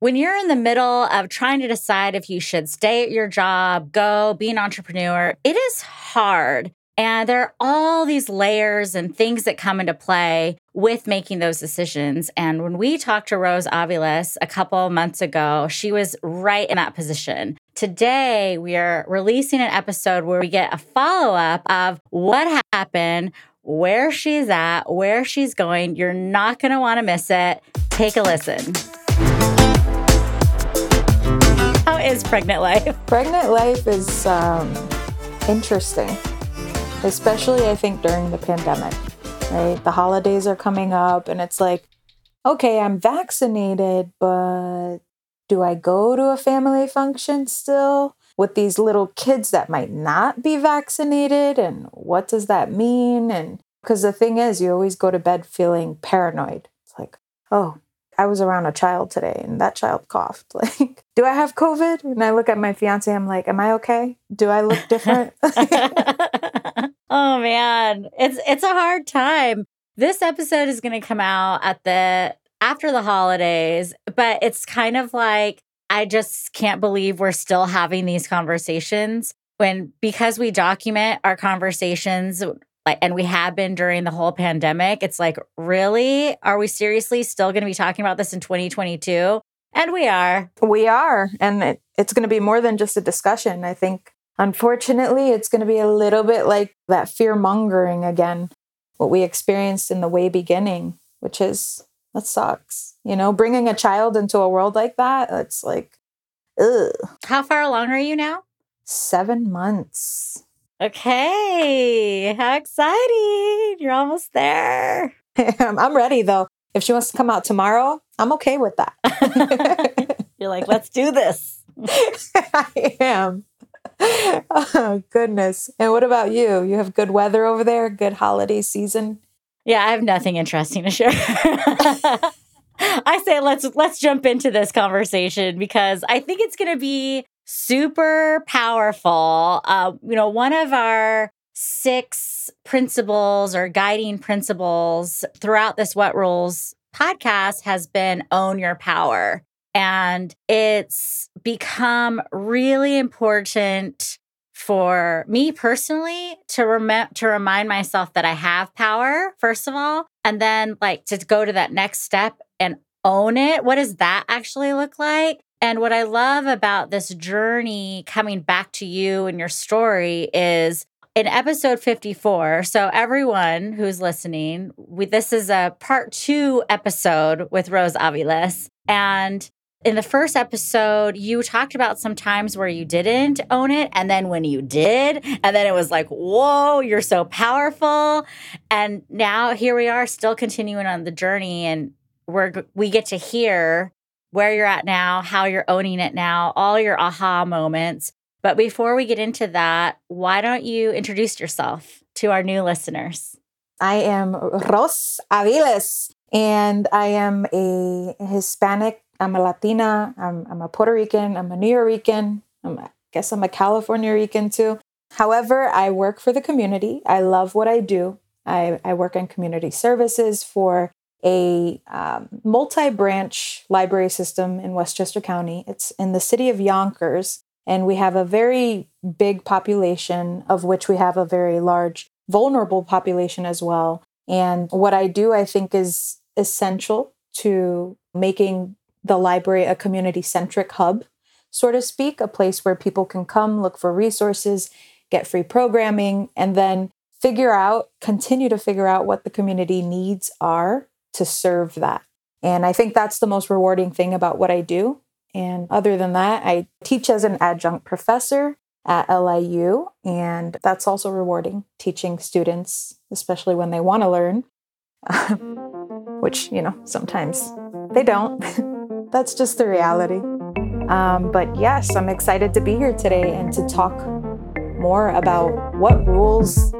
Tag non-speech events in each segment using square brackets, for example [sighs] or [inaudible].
when you're in the middle of trying to decide if you should stay at your job, go, be an entrepreneur, it is hard. And there are all these layers and things that come into play with making those decisions. And when we talked to Rose Aviles a couple months ago, she was right in that position. Today, we are releasing an episode where we get a follow up of what happened, where she's at, where she's going. You're not going to want to miss it. Take a listen. How is pregnant life? [laughs] Pregnant life is um, interesting, especially I think during the pandemic, right? The holidays are coming up, and it's like, okay, I'm vaccinated, but do I go to a family function still with these little kids that might not be vaccinated? And what does that mean? And because the thing is, you always go to bed feeling paranoid. It's like, oh, I was around a child today and that child coughed. [laughs] Like, do I have COVID? And I look at my fiance, I'm like, am I okay? Do I look different? [laughs] [laughs] oh man, it's it's a hard time. This episode is going to come out at the after the holidays, but it's kind of like I just can't believe we're still having these conversations when because we document our conversations and we have been during the whole pandemic. It's like really? Are we seriously still going to be talking about this in 2022 and we are. We are and it, it's going to be more than just a discussion. I think unfortunately it's going to be a little bit like that fear mongering again what we experienced in the way beginning which is that sucks. You know bringing a child into a world like that it's like ugh. how far along are you now? Seven months Okay. How exciting. You're almost there. [laughs] I'm ready though. If she wants to come out tomorrow, I'm okay with that. [laughs] You're like, let's do this. [laughs] I am. Oh, goodness. And what about you? You have good weather over there, good holiday season? Yeah, I have nothing interesting to share. I say let's let's jump into this conversation because I think it's going to be super powerful. Uh, you know, one of our six principles or guiding principles throughout this What Rules podcast has been own your power. And it's become really important for me personally to rem- to remind myself that I have power first of all and then like to go to that next step and own it. What does that actually look like? And what I love about this journey coming back to you and your story is in episode 54. So, everyone who's listening, we, this is a part two episode with Rose Aviles. And in the first episode, you talked about some times where you didn't own it. And then when you did, and then it was like, whoa, you're so powerful. And now here we are still continuing on the journey. And we're, we get to hear where you're at now, how you're owning it now, all your aha moments. But before we get into that, why don't you introduce yourself to our new listeners? I am Rose Aviles, and I am a Hispanic. I'm a Latina. I'm, I'm a Puerto Rican. I'm a Nuyorican. I'm, I guess I'm a California Rican too. However, I work for the community. I love what I do. I, I work in community services for a um, multi branch library system in Westchester County. It's in the city of Yonkers, and we have a very big population, of which we have a very large vulnerable population as well. And what I do, I think, is essential to making the library a community centric hub, so to speak, a place where people can come, look for resources, get free programming, and then figure out, continue to figure out what the community needs are to serve that. And I think that's the most rewarding thing about what I do. And other than that, I teach as an adjunct professor at LIU, and that's also rewarding teaching students, especially when they want to learn, [laughs] which, you know, sometimes they don't. [laughs] that's just the reality. Um, but yes, I'm excited to be here today and to talk more about what rules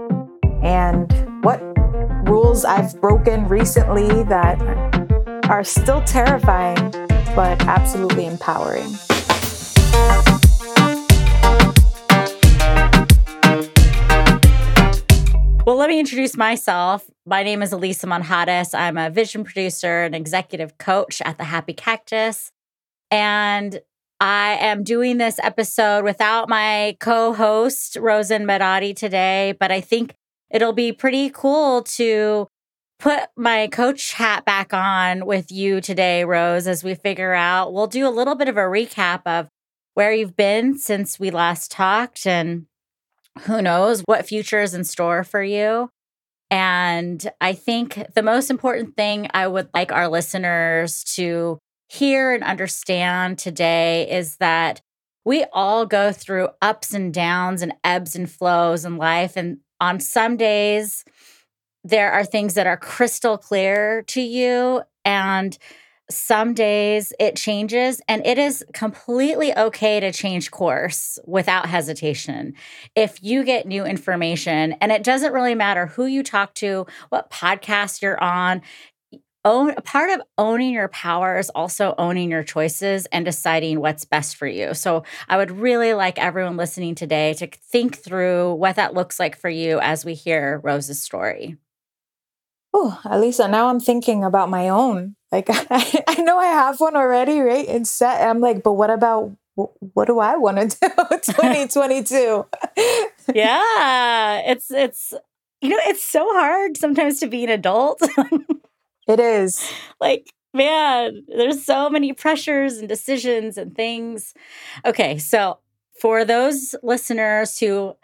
and what rules I've broken recently that are still terrifying, but absolutely empowering. Well, let me introduce myself. My name is Elisa Monjadas. I'm a vision producer and executive coach at the Happy Cactus. And I am doing this episode without my co host, Rosen Medadi, today, but I think it'll be pretty cool to put my coach hat back on with you today, Rose, as we figure out. We'll do a little bit of a recap of where you've been since we last talked and who knows what future is in store for you. And I think the most important thing I would like our listeners to hear and understand today is that we all go through ups and downs and ebbs and flows in life. And on some days, there are things that are crystal clear to you. And some days it changes, and it is completely okay to change course without hesitation. If you get new information, and it doesn't really matter who you talk to, what podcast you're on, own part of owning your power is also owning your choices and deciding what's best for you. So I would really like everyone listening today to think through what that looks like for you as we hear Rose's story. Oh, Alisa, now I'm thinking about my own. Like [laughs] I, I know I have one already, right? And set. I'm like, but what about what do I want to do [laughs] 2022? yeah, it's it's you know, it's so hard sometimes to be an adult. [laughs] It is. Like, man, there's so many pressures and decisions and things. Okay, so for those listeners who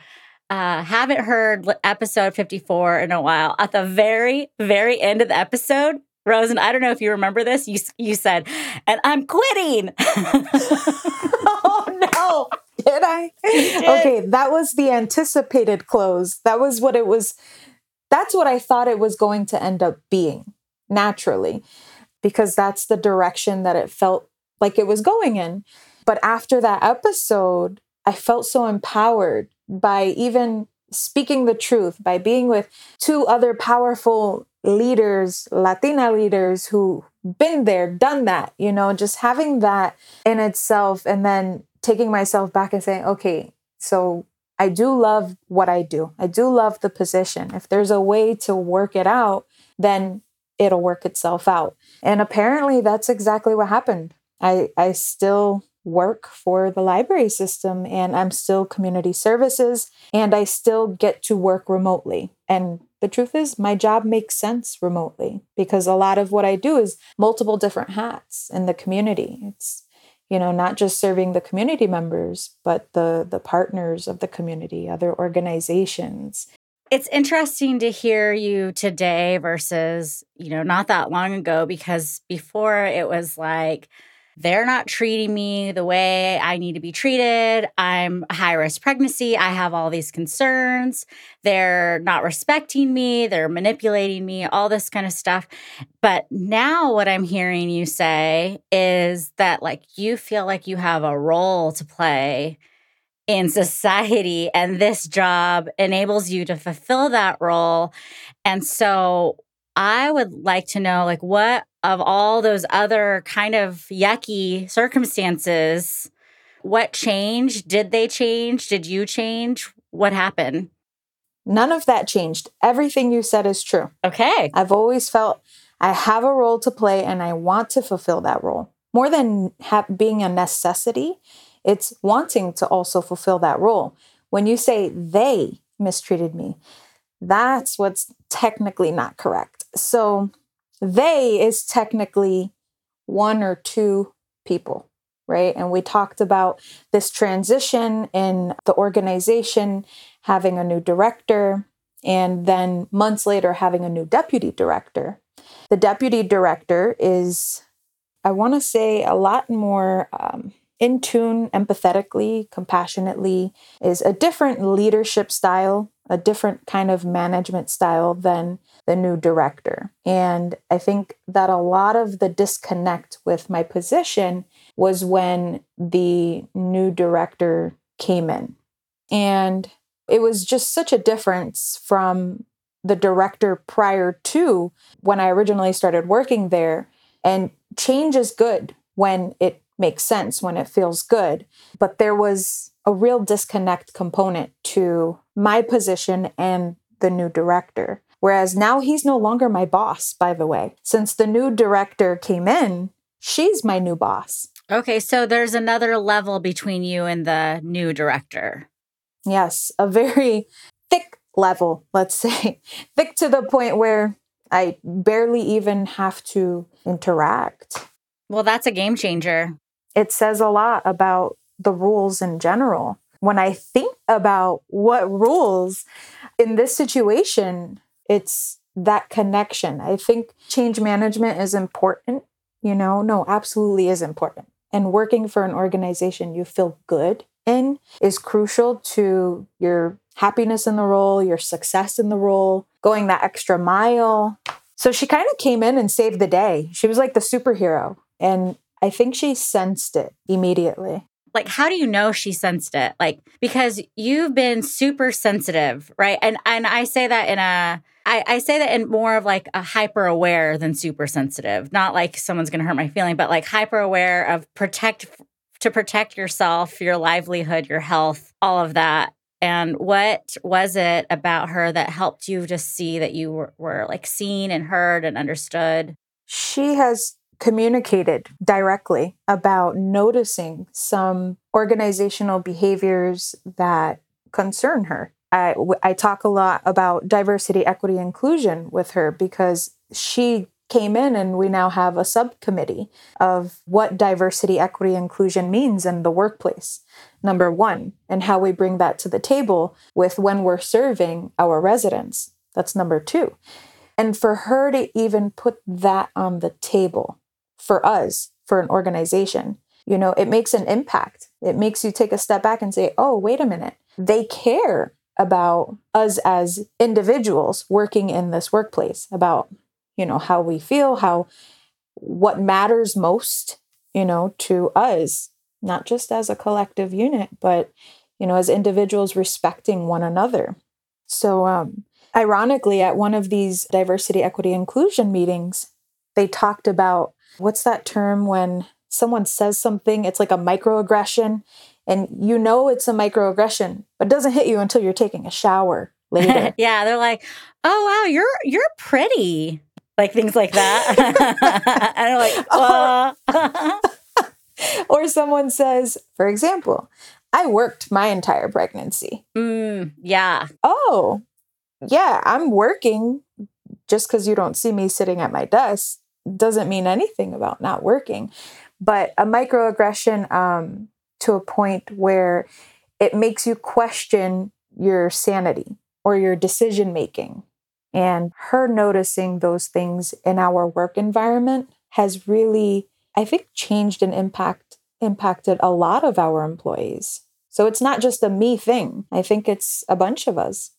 uh, haven't heard episode 54 in a while, at the very, very end of the episode, Rosen, I don't know if you remember this. You you said, "And I'm quitting." [laughs] [laughs] oh no! Did I? Did. Okay, that was the anticipated close. That was what it was. That's what I thought it was going to end up being naturally because that's the direction that it felt like it was going in. But after that episode, I felt so empowered by even speaking the truth, by being with two other powerful leaders, Latina leaders who been there, done that, you know, just having that in itself and then taking myself back and saying, okay, so I do love what I do. I do love the position. If there's a way to work it out, then it'll work itself out. And apparently that's exactly what happened. I, I still work for the library system and I'm still community services and I still get to work remotely. And the truth is, my job makes sense remotely because a lot of what I do is multiple different hats in the community. It's you know not just serving the community members but the the partners of the community other organizations it's interesting to hear you today versus, you know, not that long ago, because before it was like, they're not treating me the way I need to be treated. I'm a high risk pregnancy. I have all these concerns. They're not respecting me. They're manipulating me, all this kind of stuff. But now, what I'm hearing you say is that, like, you feel like you have a role to play in society and this job enables you to fulfill that role. And so i would like to know like what of all those other kind of yucky circumstances what changed? Did they change? Did you change? What happened? None of that changed. Everything you said is true. Okay. I've always felt i have a role to play and i want to fulfill that role. More than ha- being a necessity it's wanting to also fulfill that role. When you say they mistreated me, that's what's technically not correct. So they is technically one or two people, right? And we talked about this transition in the organization having a new director and then months later having a new deputy director. The deputy director is, I want to say, a lot more um, in tune empathetically, compassionately is a different leadership style, a different kind of management style than the new director. And I think that a lot of the disconnect with my position was when the new director came in. And it was just such a difference from the director prior to when I originally started working there. And change is good when it makes sense, when it feels good. But there was a real disconnect component to my position and the new director. Whereas now he's no longer my boss, by the way. Since the new director came in, she's my new boss. Okay, so there's another level between you and the new director. Yes, a very thick level, let's say. [laughs] thick to the point where I barely even have to interact. Well, that's a game changer. It says a lot about the rules in general. When I think about what rules in this situation, it's that connection. I think change management is important. You know, no, absolutely is important. And working for an organization you feel good in is crucial to your happiness in the role, your success in the role, going that extra mile. So she kind of came in and saved the day. She was like the superhero. And I think she sensed it immediately. Like, how do you know she sensed it? Like, because you've been super sensitive, right? And and I say that in a I, I say that in more of like a hyper aware than super sensitive. Not like someone's gonna hurt my feeling, but like hyper aware of protect to protect yourself, your livelihood, your health, all of that. And what was it about her that helped you just see that you were, were like seen and heard and understood? She has communicated directly about noticing some organizational behaviors that concern her. I, I talk a lot about diversity, equity, inclusion with her because she came in and we now have a subcommittee of what diversity, equity, inclusion means in the workplace. Number one, and how we bring that to the table with when we're serving our residents. That's number two. And for her to even put that on the table for us, for an organization, you know, it makes an impact. It makes you take a step back and say, oh, wait a minute. They care about us as individuals working in this workplace, about, you know, how we feel, how, what matters most, you know, to us, not just as a collective unit, but, you know, as individuals respecting one another. So, um, ironically, at one of these diversity, equity, inclusion meetings, they talked about what's that term when someone says something, it's like a microaggression, and you know it's a microaggression, but doesn't hit you until you're taking a shower later. [laughs] yeah, they're like, "Oh wow, you're you're pretty." Like things like that. [laughs] and they're like, [laughs] oh. or someone says, for example, I worked my entire pregnancy. Mm, yeah. Oh, yeah, I'm working just because you don't see me sitting at my desk doesn't mean anything about not working. But a microaggression um, to a point where it makes you question your sanity or your decision making. And her noticing those things in our work environment has really, I think, changed and impact impacted a lot of our employees. So it's not just a me thing. I think it's a bunch of us.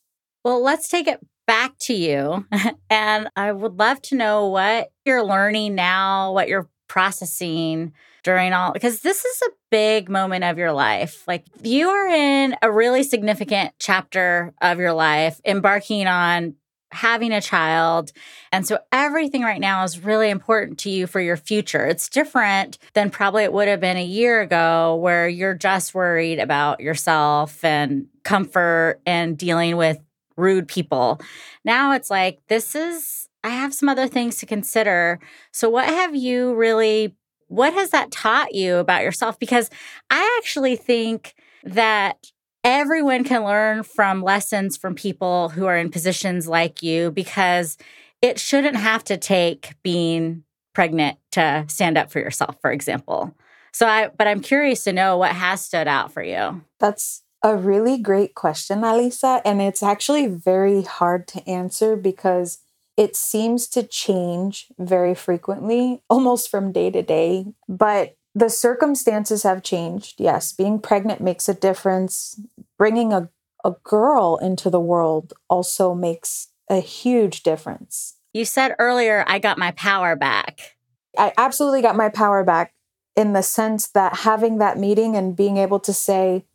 Well, let's take it back to you. [laughs] and I would love to know what you're learning now, what you're processing during all, because this is a big moment of your life. Like you are in a really significant chapter of your life, embarking on having a child. And so everything right now is really important to you for your future. It's different than probably it would have been a year ago where you're just worried about yourself and comfort and dealing with rude people. Now it's like, this is, I have some other things to consider. So, what have you really, what has that taught you about yourself? Because I actually think that everyone can learn from lessons from people who are in positions like you because it shouldn't have to take being pregnant to stand up for yourself, for example. So I, but I'm curious to know what has stood out for you. That's a really great question, Alisa. And it's actually very hard to answer because it seems to change very frequently, [laughs] almost from day to day. But the circumstances have changed. Yes, being pregnant makes a difference. Bringing a, a girl into the world also makes a huge difference. You said earlier, I got my power back. I absolutely got my power back in the sense that having that meeting and being able to say,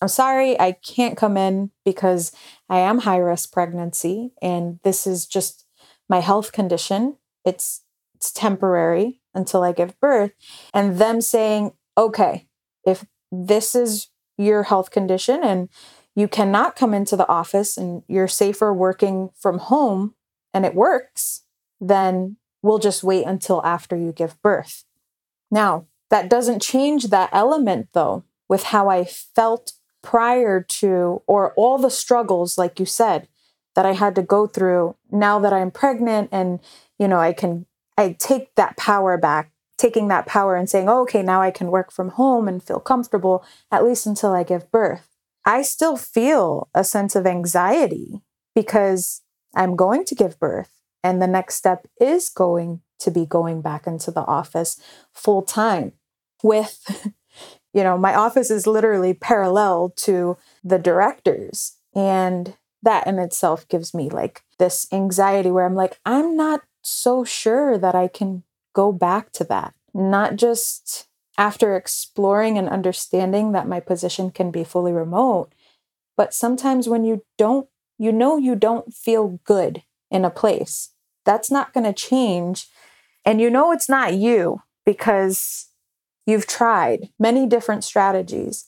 I'm sorry, I can't come in because I am high risk pregnancy and this is just my health condition. It's it's temporary until I give birth. And them saying, okay, if this is your health condition and you cannot come into the office and you're safer working from home and it works, then we'll just wait until after you give birth. Now, That doesn't change that element though, with how I felt prior to, or all the struggles, like you said, that I had to go through now that I'm pregnant and, you know, I can, I take that power back, taking that power and saying, oh, okay, now I can work from home and feel comfortable, at least until I give birth. I still feel a sense of anxiety because I'm going to give birth. And the next step is going to be going back into the office full time with, you know, my office is literally parallel to the directors. And that in itself gives me like this anxiety where I'm like, I'm not so sure that I can go back to that. Not just after exploring and understanding that my position can be fully remote, but sometimes when you don't, you know, you don't feel good in a place, that's not going to change. And you know, it's not you because you've tried many different strategies.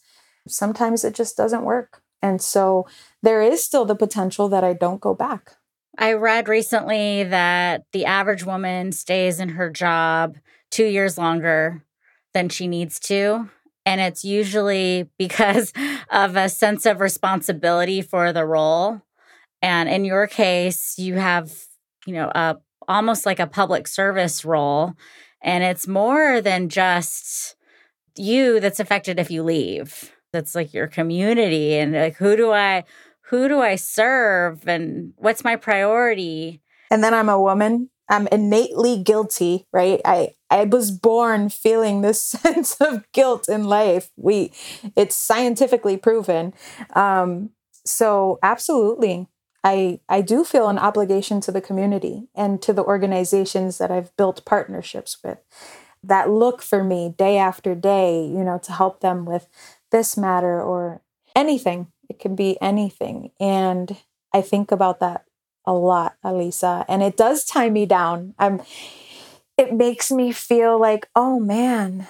Sometimes it just doesn't work. And so there is still the potential that I don't go back. I read recently that the average woman stays in her job two years longer than she needs to. And it's usually [laughs] because of a sense of responsibility for the role. And in your case, you have, you know, a almost like a public service role. And it's more than just you that's affected if you leave. That's like your community and like who do I who do I serve and what's my priority? And then I'm a woman. I'm innately guilty, right? I I was born feeling this [laughs] sense of guilt in life. We it's scientifically proven. Um so absolutely I, I do feel an obligation to the community and to the organizations that I've built partnerships with that look for me day after day, you know, to help them with this matter or anything. It can be anything. And I think about that a lot, Alisa, and it does tie me down. I'm it makes me feel like, oh man,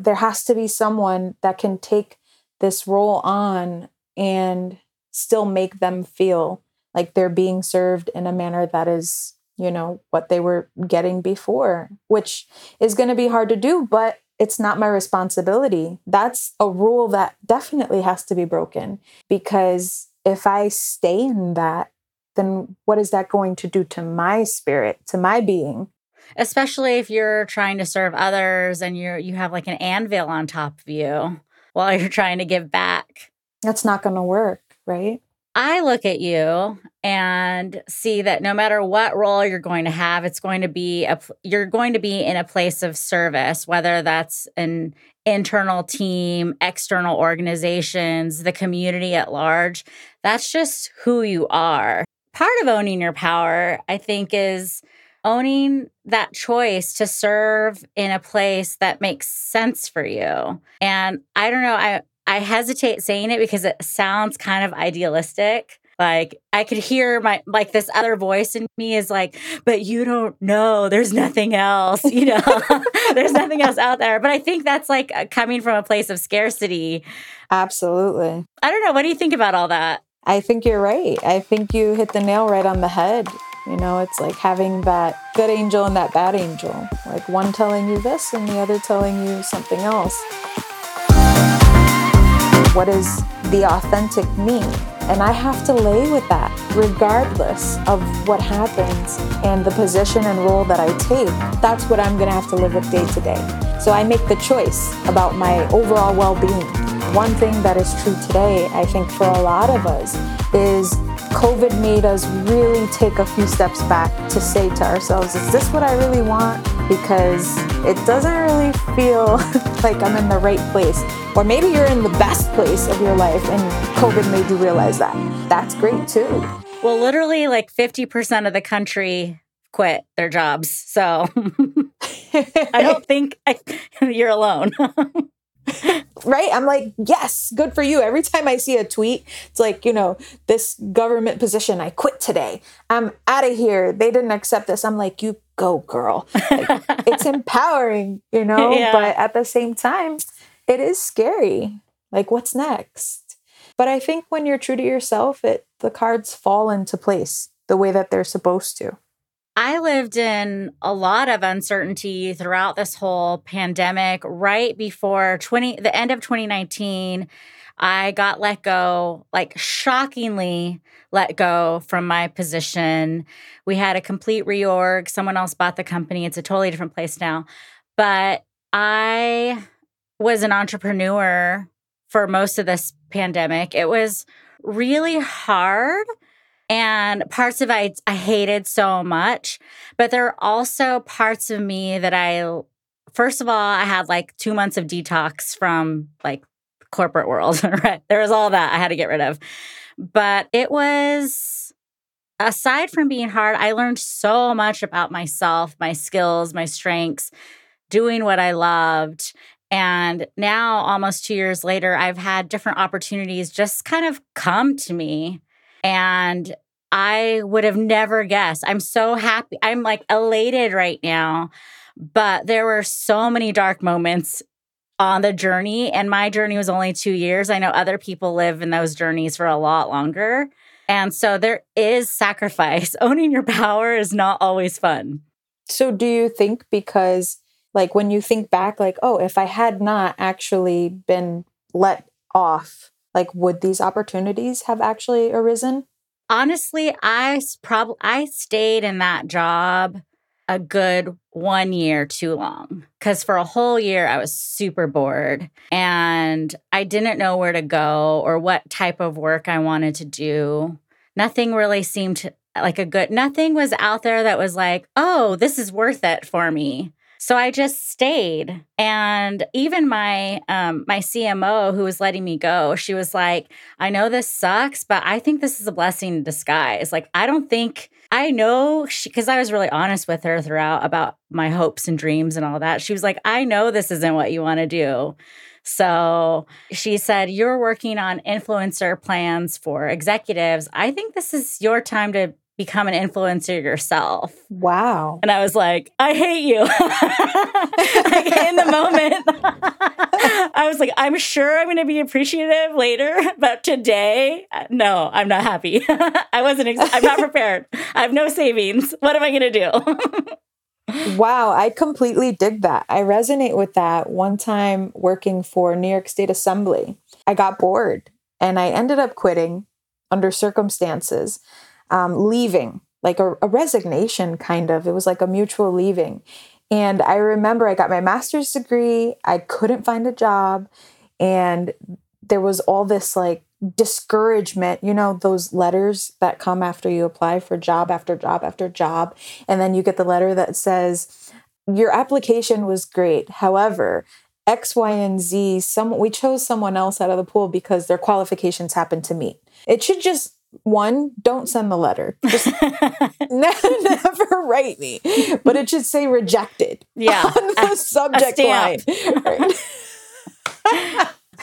there has to be someone that can take this role on and still make them feel like they're being served in a manner that is you know what they were getting before which is going to be hard to do but it's not my responsibility. That's a rule that definitely has to be broken because if i stay in that then what is that going to do to my spirit to my being? Especially if you're trying to serve others and you're you have like an anvil on top of you while you're trying to give back. That's not going to work right I look at you and see that no matter what role you're going to have, it's going to be a you're going to be in a place of service, whether that's an internal team, external organizations, the community at large. That's just who you are. Part of owning your power, I think, is owning that choice to serve in a place that makes sense for you. And I don't know, I I hesitate saying it because it sounds kind of idealistic. Like I could hear my like this other voice in me is like, but you don't know. There's nothing else, you know. [laughs] [laughs] there's nothing else out there. But I think that's like uh, coming from a place of scarcity. Absolutely. I don't know. What do you think about all that? I think you're right. I think you hit the nail right on the head. You know, it's like having that good angel and that bad angel, like one telling you this and the other telling you something else what is the authentic me? And I have to lay with that regardless of what happens and the position and role that I take. That's what I'm to have to live with day to day. So I make the choice about my overall well being. One thing that is true today, I think, for a lot of us is COVID made us really take a few steps back to say to ourselves, is this what I really want? Because it doesn't really feel [laughs] like I'm in the right place. Or maybe you're in the best place of your life and COVID made you realize that. That's great too. Well, literally, like 50% of the country quit their jobs. So [laughs] I don't [laughs] think I, you're alone. Right? I'm like, yes, good for you. Every time I see a tweet, it's like, you know, this government position, I quit today. I'm out of here. They didn't accept this. I'm like, you go, girl. Like, [laughs] it's empowering, you know, yeah. but at the same time, it is scary. Like, what's next? But I think when you're true to yourself, it the cards fall into place the way that they're supposed to. I lived in a lot of uncertainty throughout this whole pandemic. Right before 20 the end of 2019, I got let go, like shockingly let go from my position. We had a complete reorg. Someone else bought the company. It's a totally different place now. But I was an entrepreneur for most of this pandemic. It was really hard and parts of I, I hated so much but there are also parts of me that i first of all i had like two months of detox from like corporate world [laughs] right there was all that i had to get rid of but it was aside from being hard i learned so much about myself my skills my strengths doing what i loved and now, almost two years later, I've had different opportunities just kind of come to me. And I would have never guessed. I'm so happy. I'm like elated right now. But there were so many dark moments on the journey. And my journey was only two years. I know other people live in those journeys for a lot longer. And so there is sacrifice. [laughs] Owning your power is not always fun. So, do you think because like when you think back, like, oh, if I had not actually been let off, like, would these opportunities have actually arisen? Honestly, I probably I stayed in that job a good one year too long because for a whole year I was super bored and I didn't know where to go or what type of work I wanted to do. Nothing really seemed like a good, nothing was out there that was like, oh, this is worth it for me. So I just stayed. And even my um my CMO who was letting me go, she was like, "I know this sucks, but I think this is a blessing in disguise." Like I don't think I know because I was really honest with her throughout about my hopes and dreams and all that. She was like, "I know this isn't what you want to do." So she said, You're working on influencer plans for executives. I think this is your time to become an influencer yourself. Wow. And I was like, I hate you. [laughs] like in the moment, [laughs] I was like, I'm sure I'm going to be appreciative later, but today, no, I'm not happy. [laughs] I wasn't, ex- I'm not prepared. I have no savings. What am I going to do? wow, I completely dig that. I resonate with that. One time working for New York State Assembly, I got bored and I ended up quitting under circumstances um, leaving, like a, a resignation, kind of. It was like a mutual leaving. And I remember I got my master's degree, I couldn't find a job, and there was all this like discouragement, you know, those letters that come after you apply for job after job after job. And then you get the letter that says, Your application was great. However, X, Y, and Z, some we chose someone else out of the pool because their qualifications happened to meet. It should just one, don't send the letter. Just [laughs] [laughs] never write me. But it should say rejected. [laughs] Yeah. On the a, subject a line.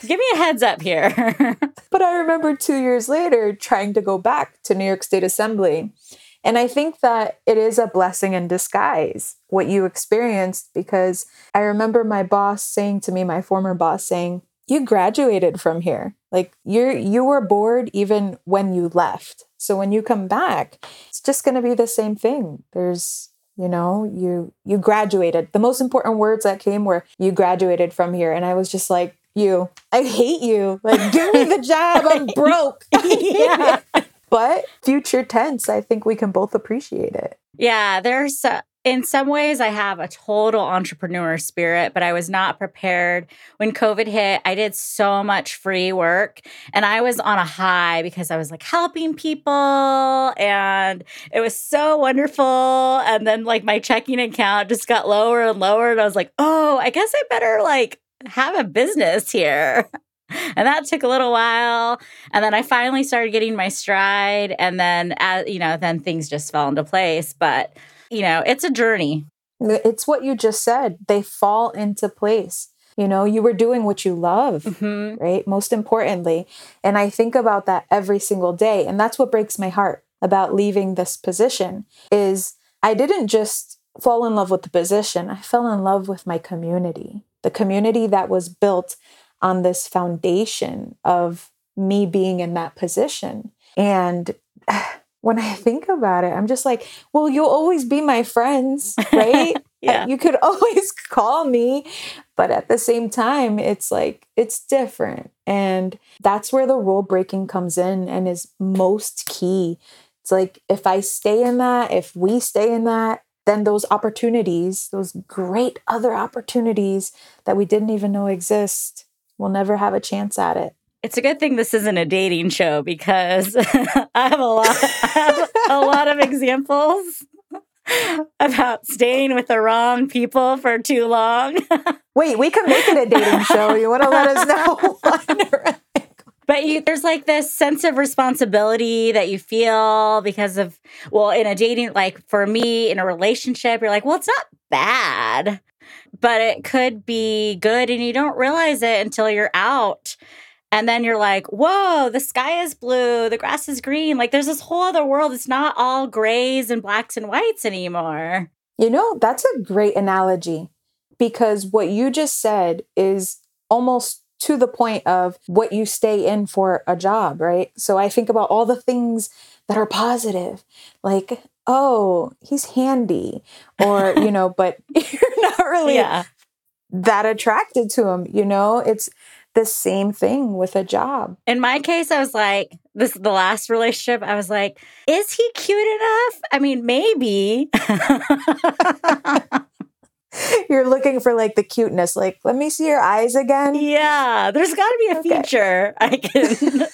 Give me a heads up here. but I remember two years later trying to go back to New York State Assembly. And I think that it is a blessing in disguise what you experienced because I remember my boss saying to me, my former boss saying, You graduated from here. Like you're you were bored even when you left. So when you come back, it's just going to be the same thing. There's you know you you graduated the most important words that came were you graduated from here and i was just like you i hate you like give me the job i'm [laughs] broke [laughs] yeah. [laughs] but future tense i think we can both appreciate it yeah there's uh, in some ways, I have a total entrepreneur spirit, but I was not prepared. When COVID hit, I did so much free work and I was on a high because I was like helping people and it was so wonderful. And then, like, my checking account just got lower and lower. And I was like, oh, I guess I better like have a business here. [laughs] and that took a little while and then i finally started getting my stride and then as you know then things just fell into place but you know, it's a journey. It's what you just said. They fall into place. You know, you were doing what you love, mm-hmm. right? Most importantly. And I think about that every single day. And that's what breaks my heart about leaving this position is I didn't just fall in love with the position. I fell in love with my community. The community that was built on this foundation of me being in that position. And [sighs] when I think about it, I'm just like, well, you'll always be my friends, right? [laughs] yeah. You could [laughs] always call me. But at the same time, it's like, it's different. And that's where the rule breaking comes in and is most key. It's like, if I stay in that, if we stay in that, then those opportunities, those great other opportunities that we didn't even know exist, we'll never have a chance at it. It's a good thing this isn't a dating show because [laughs] I have a lot, have a lot of examples about staying with the wrong people for too long. [laughs] Wait, we can make it a dating show. You want to let us know? [laughs] but you, there's like this sense of responsibility that you feel because of, well, in a dating, like for me, in a relationship, you're like, well, it's not bad, but it could be good and you don't realize it until you're out. And then you're like, whoa, the sky is blue, the grass is green. Like there's this whole other world. It's not all grays and blacks and whites anymore. You know, that's a great analogy because what you just said is almost to the point of what you stay in for a job, right? So I think about all the things that are positive, like, oh, he's handy, or, you [laughs] know, but [laughs] you're not really Yeah. that attracted to him, you know? It's, the same thing with a job. In my case, I was like, this is the last relationship. I was like, is he cute enough? I mean, maybe. [laughs] You're looking for like the cuteness, like, let me see your eyes again. yeah, there's got to be a Okay. feature I can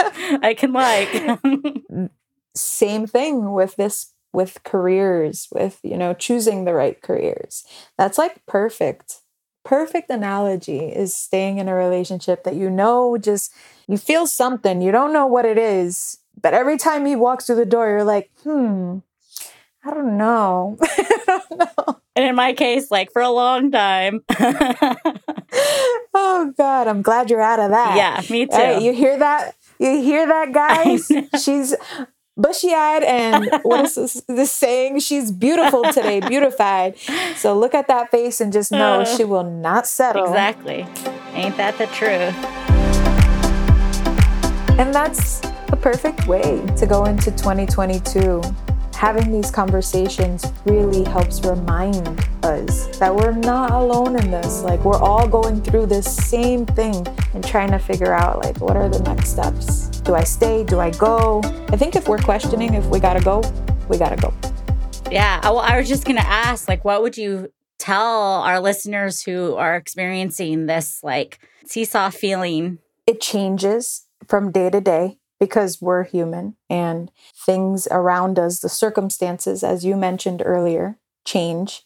[laughs] I can like. Same thing with this with careers, with you know, choosing the right careers. That's like perfect. Perfect analogy is staying in a relationship that you know just you feel something, you don't know what it is, but every time he walks through the door, you're like, hmm, I don't know. I don't know. and in my case, like for a long time. [laughs] Oh God, I'm glad you're out of that. yeah, me too. Hey, you hear that? You hear that, [laughs] guys? She's bushy eyed and what is [laughs] this, this saying? She's beautiful today, beautified. So look at that face and just know Uh, she will not settle. exactly. Ain't that the truth? And that's the perfect way to go into 2022. Having these conversations really helps remind us that we're not alone in this. Like, we're all going through this same thing and trying to figure out, like, what are the next steps? Do I stay? Do I go? I think if we're questioning if we gotta go, we gotta go. Yeah. I- Well, I was just going to ask, like, what would you tell our listeners who are experiencing this, like, seesaw feeling? It changes from day to day because we're human and things around us, the circumstances, as you mentioned earlier, change.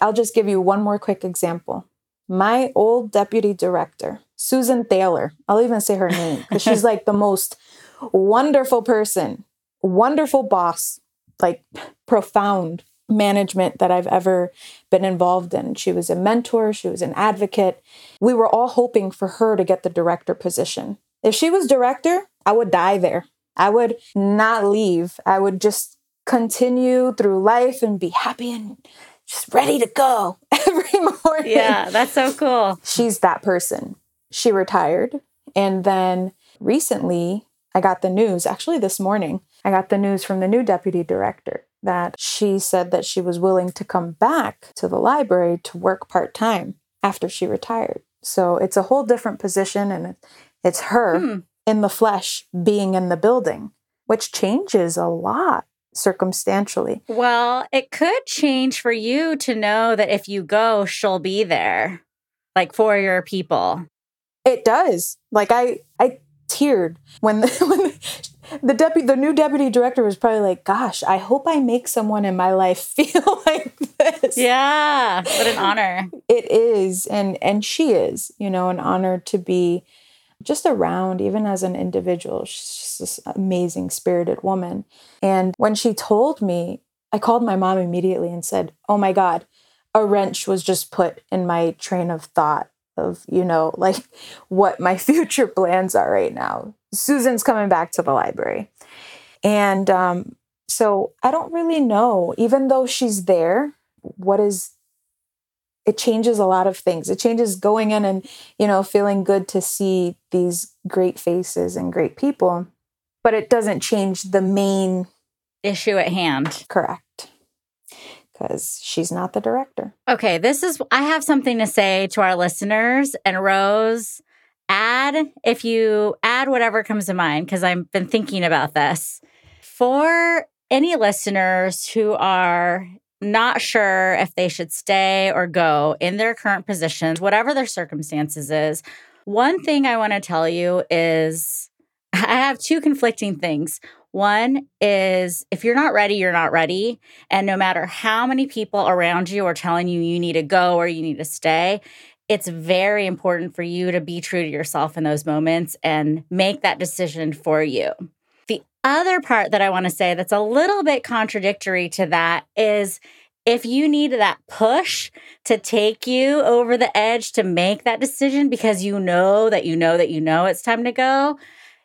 I'll just give you one more quick example. My old deputy director, Susan Thaler, I'll even say her name because she's like the most wonderful person, wonderful boss, like profound management that I've ever been involved in. She was a mentor, she was an advocate. We were all hoping for her to get the director position. If she was director, I would die there. I would not leave. I would just continue through life and be happy and just ready to go [laughs] every morning. Yeah, that's so cool. She's that person. She retired. And then recently, I got the news, actually, this morning, I got the news from the new deputy director that she said that she was willing to come back to the library to work part time after she retired. So it's a whole different position and it's her Hmm. In the flesh being in the building, which changes a lot circumstantially. Well, it could change for you to know that if you go, she'll be there, like for your people. It does. Like I I teared when the, [laughs] when the, the deputy the new deputy director was probably like, "Gosh, I hope I make someone in my life [laughs] feel like this." Yeah, what an honor. It is and and she is, you know, an honor to be just around even as an individual. She's this amazing spirited woman. And when she told me, I called my mom immediately and said, "Oh my god, a wrench was just put in my train of thought of, you know, [laughs] like what my [laughs] future plans are right now. Susan's coming back to the library. And um, so I don't really know, even though she's there, what is it changes a lot of things. It changes going in and, you know, feeling good to see these great faces and great people, but it doesn't change the main issue at hand. Correct. Because she's not the director. Okay, this is, I have something to say to our listeners. And Rose, add if you add whatever comes to mind, because I've been thinking about this. For any listeners who are not sure if they should stay or go in their current positions, whatever their circumstances is, one thing I want to tell you is I have two conflicting things. One is if you're not ready, you're not ready. And no matter how many people around you are telling you you need to go or you need to stay, it's very important for you to be true to yourself in those moments and make that decision for you. The other part that I want to say that's a little bit contradictory to that is if you need that push to take you over the edge to make that decision because you know that you know that you know it's time to go,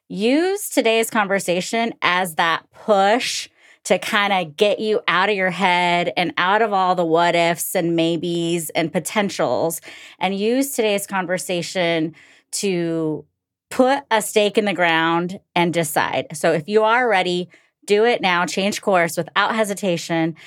use today's conversation as that push to kind of get you out of your head and out of all the what ifs and maybes and potentials, and use today's conversation to put a stake in the ground and decide. So if you are ready, do it now, change course without hesitation.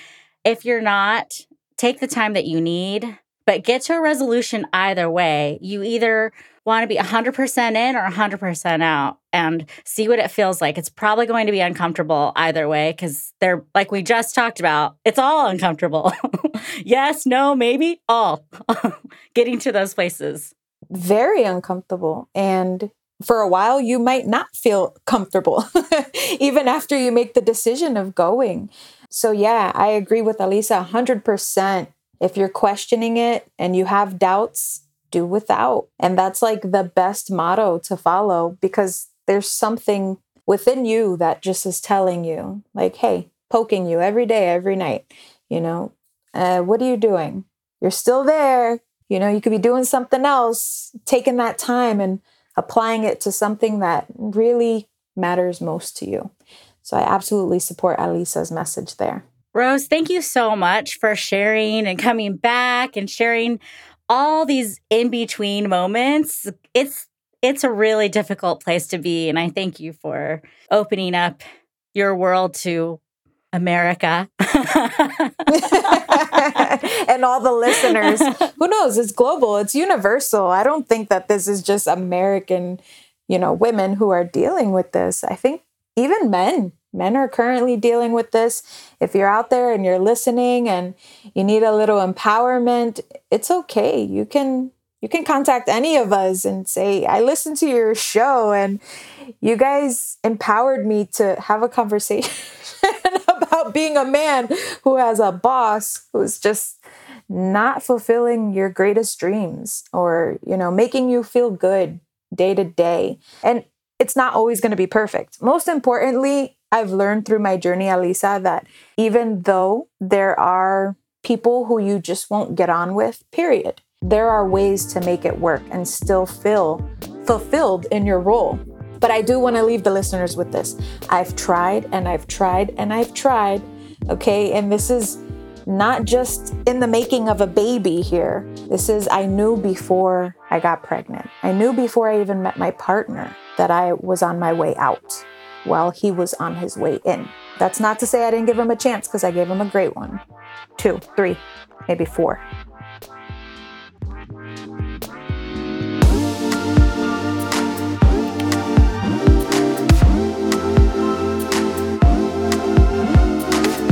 If you're not, take the time that you need, but get to a resolution either way. You either want to be 100% in or 100% out and see what it feels like. It's probably going to be uncomfortable either way because they're like we just talked about, it's all uncomfortable. [laughs] yes, no, maybe, all [laughs] getting to those places. Very uncomfortable. And for a while, you might not feel comfortable, [laughs] even after you make the decision of going. So, yeah, I agree with Alisa 100%. If you're questioning it and you have doubts, do without. And that's like the best motto to follow because there's something within you that just is telling you, like, hey, poking you every day, every night, you know, uh, what are you doing? You're still there. You know, you could be doing something else, taking that time and applying it to something that really matters most to you. So I absolutely support Alisa's message there. Rose, thank you so much for sharing and coming back and sharing all these in between moments. It's it's a really difficult place to be and I thank you for opening up your world to America. [laughs] and all the listeners. Who knows? It's global, it's universal. I don't think that this is just American, you know, women who are dealing with this. I think even men men are currently dealing with this. If you're out there and you're listening and you need a little empowerment, it's okay. You can you can contact any of us and say, "I listened to your show and you guys empowered me to have a conversation [laughs] about being a man who has a boss who's just not fulfilling your greatest dreams or, you know, making you feel good day to day." And it's not always going to be perfect. Most importantly, I've learned through my journey, Alisa, that even though there are people who you just won't get on with, period, there are ways to make it work and still feel fulfilled in your role. But I do want to leave the listeners with this. I've tried and I've tried and I've tried. Okay. And this is not just in the making of a baby here. This is, I knew before I got pregnant. I knew before I even met my partner that I was on my way out while he was on his way in. That's not to say I didn't give him a chance because I gave him a great one. Two, three, maybe four.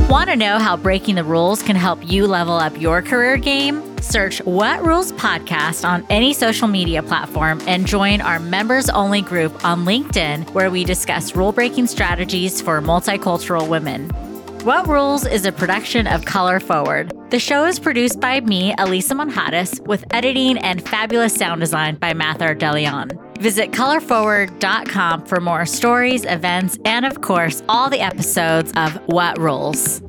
Want to know how breaking the rules can help you level up your career game? Search What Rules Podcast on any social media platform and join our members only group on LinkedIn, where we discuss rule breaking strategies for multicultural women. What Rules is a production of Color Forward. The show is produced by me, Elisa Monjadas, with editing and fabulous sound design by Mathar DeLeon. Visit colorforward.com for more stories, events, and of course, all the episodes of What Rules.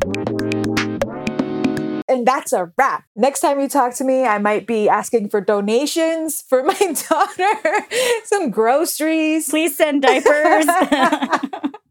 And that's a wrap. Next time you talk to me, I might be asking for donations for my [laughs] daughter, some groceries. Please send diapers. [laughs]